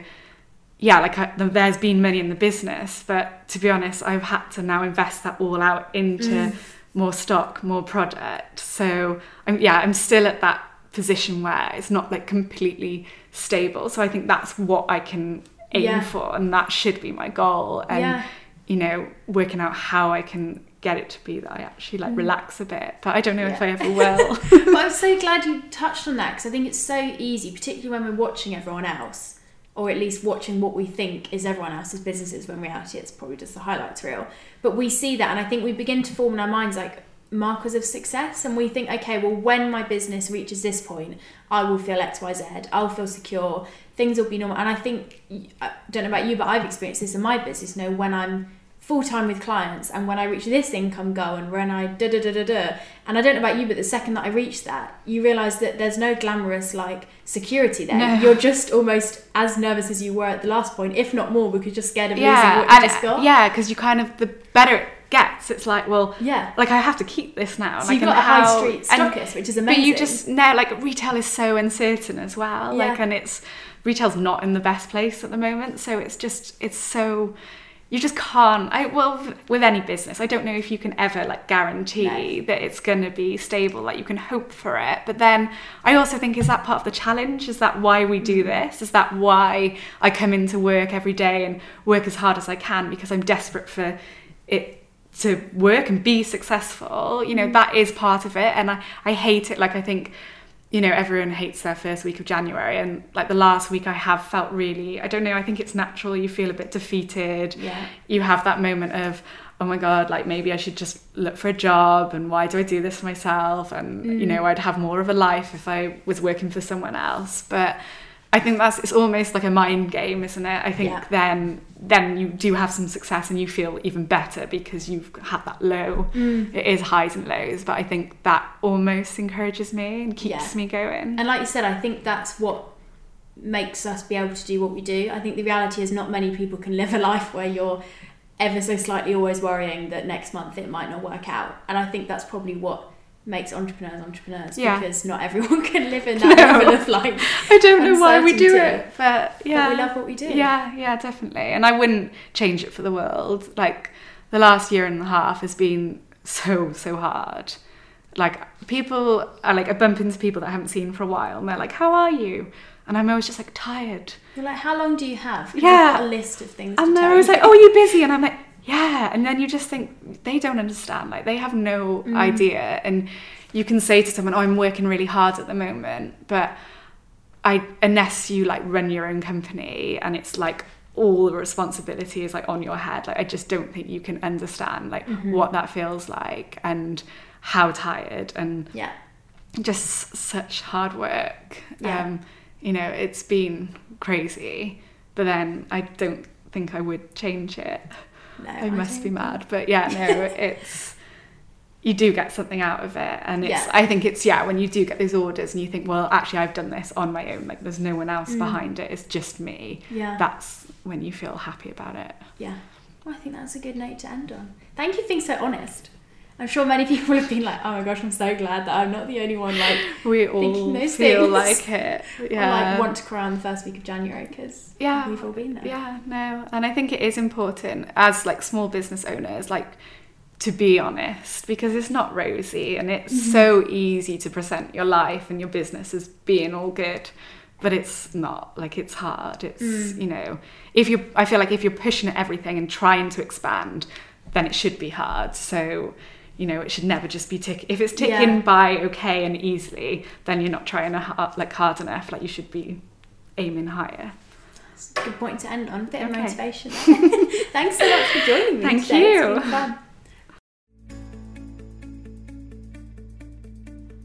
yeah, like I, there's been money in the business, but to be honest, I've had to now invest that all out into Mm. more stock, more product. So I'm yeah, I'm still at that position where it's not like completely stable. So I think that's what I can aim Yeah. for, and that should be my goal. And Yeah. you know, working out how I can get it to be that I actually like relax a bit. But I don't know if Mm. I ever will. but I'm so glad you touched on that because I think it's so easy, particularly when we're watching everyone else, or at least watching what we think is everyone else's businesses. When reality, it's probably just the highlights reel. But we see that, and I think we begin to form in our minds like markers of success, and we think, okay, well, when my business reaches this point, I will feel X, Y, Z. I'll feel secure. Things will be normal. And I think I don't know about you, but I've experienced this in my business. You know, when I'm full time with clients and when I reach this income goal and when I da da da da da and I don't know about you but the second that I reach that you realise that there's no glamorous like security there No. you're just almost as nervous as you were at the last point if not more because you're just scared of yeah, losing what you just got yeah, because you kind of the better it gets, it's like well, yeah like I have to keep this now. so like, you've got a high how- street and- stockist which is amazing. But you just know, like retail is so uncertain as well. Like, Yeah. and it's retail's not in the best place at the moment. So it's just it's so you just can't. I well with any business, I don't know if you can ever like guarantee that it's going to be stable. Like you can hope for it, but then I also think is that part of the challenge? Is that why we do Mm-hmm. this? Is that why I come into work every day and work as hard as I can because I'm desperate for it to work and be successful you know that is part of it and I, I hate it like i think you know everyone hates their first week of january and like the last week i have felt really i don't know i think it's natural you feel a bit defeated. Yeah. You have that moment of oh my god like maybe i should just look for a job and why do i do this myself? And you Mm. know i'd have more of a life if i was working for someone else. But i think that's it's almost like a mind game isn't it i think Yeah. then then you do have some success and you feel even better because you've had that low Mm. it is highs and lows but i think that almost encourages me and keeps Yeah. me going And like you said, I think that's what makes us be able to do what we do. I think the reality is not many people can live a life where you're ever so slightly always worrying that next month it might not work out. And I think that's probably what makes entrepreneurs entrepreneurs Yeah. because not everyone can live in that No. level of life. i don't know why we do it but yeah But we love what we do. Yeah, yeah, definitely. And I wouldn't change it for the world. Like the last year and a half has been so, so hard. Like people are like I bump into people that I haven't seen for a while and they're like, How are you? And I'm always just like tired. You're like, how long do you have? Yeah. A list of things. And they're always like, Oh, are you busy? And I'm like, Yeah. And then you just think they don't understand. Like they have no Mm. idea. And you can say to someone, Oh, I'm working really hard at the moment, but I unless you like run your own company and it's like all the responsibility is like on your head like I just don't think you can understand like Mm-hmm. what that feels like and how tired and yeah, just such hard work Yeah. um you know it's been crazy but then I don't think I would change it no, I must don't be mad but yeah no it's you do get something out of it and it's Yeah. i think it's yeah when you do get those orders and you think well actually i've done this on my own like there's no one else Mm. behind it it's just me Yeah. that's when you feel happy about it Yeah. Well, I think that's a good note to end on. Thank you for being so honest. I'm sure many people have been like, oh my gosh, I'm so glad that I'm not the only one like we all those feel like it. Yeah. or like want to cry on the first week of January because Yeah. we've all been there. Yeah, no, and I think it is important as like small business owners, like to be honest, because it's not rosy and it's Mm-hmm. so easy to present your life and your business as being all good, but it's not. Like it's hard. It's Mm. you know, if you, I feel like if you're pushing at everything and trying to expand, then it should be hard. So. You know, it should never just be tick. If it's ticking Yeah. by okay and easily, then you're not trying to hard, like hard enough. Like you should be aiming higher. Good point to end on. A bit of motivation. Thanks so much for joining me. Thank today. You.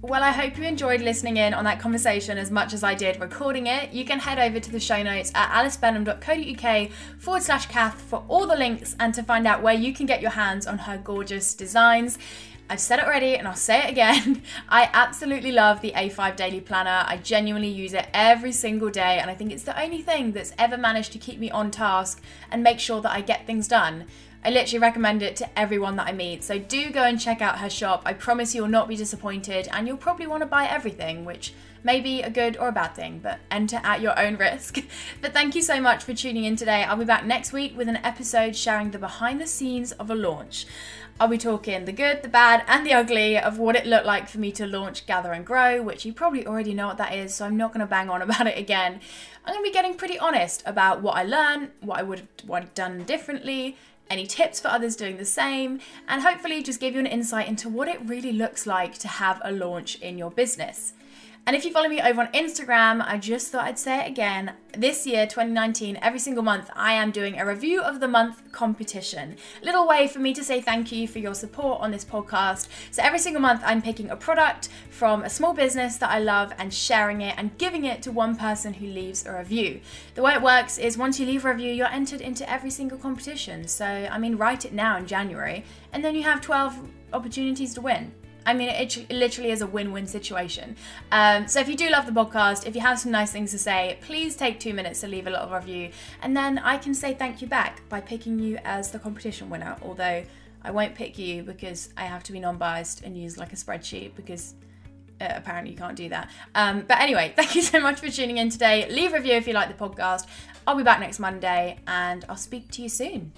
Well, I hope you enjoyed listening in on that conversation as much as I did recording it. You can head over to the show notes at alicebenham.co.uk forward slash Kath for all the links and to find out where you can get your hands on her gorgeous designs. I've said it already and I'll say it again. I absolutely love the A5 Daily Planner. I genuinely use it every single day and I think it's the only thing that's ever managed to keep me on task and make sure that I get things done. I literally recommend it to everyone that I meet. So do go and check out her shop. I promise you'll not be disappointed and you'll probably want to buy everything, which may be a good or a bad thing, but enter at your own risk. but thank you so much for tuning in today. I'll be back next week with an episode sharing the behind the scenes of a launch. I'll be talking the good, the bad, and the ugly of what it looked like for me to launch Gather and Grow, which you probably already know what that is, so I'm not going to bang on about it again. I'm going to be getting pretty honest about what I learned, what I would have done differently, any tips for others doing the same, and hopefully just give you an insight into what it really looks like to have a launch in your business. And if you follow me over on Instagram, I just thought I'd say it again. This year, 2019, every single month, I am doing a review of the month competition. Little way for me to say thank you for your support on this podcast. So every single month, I'm picking a product from a small business that I love and sharing it and giving it to one person who leaves a review. The way it works is once you leave a review, you're entered into every single competition. So, I mean, write it now in January, and then you have 12 opportunities to win. I mean, it, it literally is a win win situation. Um, so, if you do love the podcast, if you have some nice things to say, please take two minutes to leave a little review, and then I can say thank you back by picking you as the competition winner. Although I won't pick you because I have to be non biased and use like a spreadsheet because uh, apparently you can't do that. Um, but anyway, thank you so much for tuning in today. Leave a review if you like the podcast. I'll be back next Monday and I'll speak to you soon.